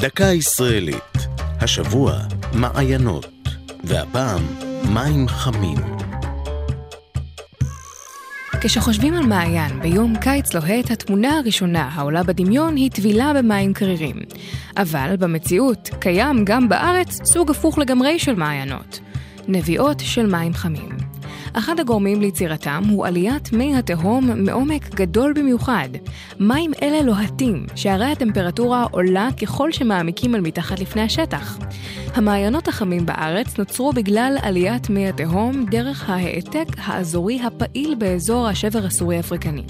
דקה ישראלית, השבוע מעיינות, והפעם מים חמים. כשחושבים על מעיין ביום קיץ לוהט, התמונה הראשונה העולה בדמיון היא טבילה במים קרירים. אבל במציאות קיים גם בארץ סוג הפוך לגמרי של מעיינות. נביעות של מים חמים. אחד הגורמים ליצירתם הוא עליית מי התהום מעומק גדול במיוחד. מים אלה לוהטים, שהרי הטמפרטורה עולה ככל שמעמיקים על מתחת לפני השטח. המעיינות החמים בארץ נוצרו בגלל עליית מי התהום דרך ההעתק האזורי הפעיל באזור השבר הסורי-אפריקני.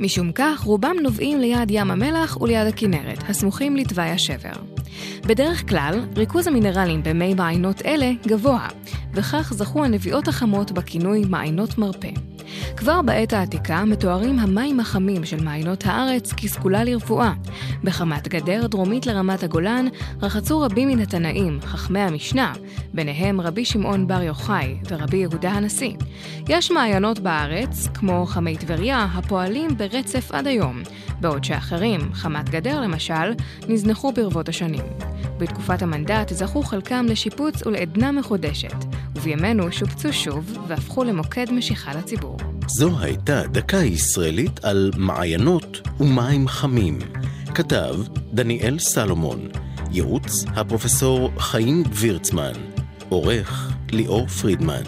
משום כך, רובם נובעים ליד ים המלח וליד הכנרת, הסמוכים לתוואי השבר. בדרך כלל, ריכוז המינרלים במי מעיינות אלה גבוה, וכך זכו הנביאות החמות בכינוי מעיינות מרפא. כבר בעת העתיקה מתוארים המים החמים של מעיינות הארץ כסגולה לרפואה. בחמת גדר דרומית לרמת הגולן רחצו רבים מן התנאים, חכמי המשנה, ביניהם רבי שמעון בר יוחאי ורבי יהודה הנשיא. יש מעיינות בארץ, כמו חמי טבריה, הפועלים ברצף עד היום, בעוד שאחרים, חמת גדר למשל, נזנחו ברבות השנים. בתקופת המנדט זכו חלקם לשיפוץ ולעדנה מחודשת, ובימינו שופצו שוב והפכו למוקד משיכה לציבור. זו הייתה דקה ישראלית על מעיינות ומים חמים. כתב דניאל סלומון, ייעוץ הפרופסור חיים גבירצמן, עורך ליאור פרידמן.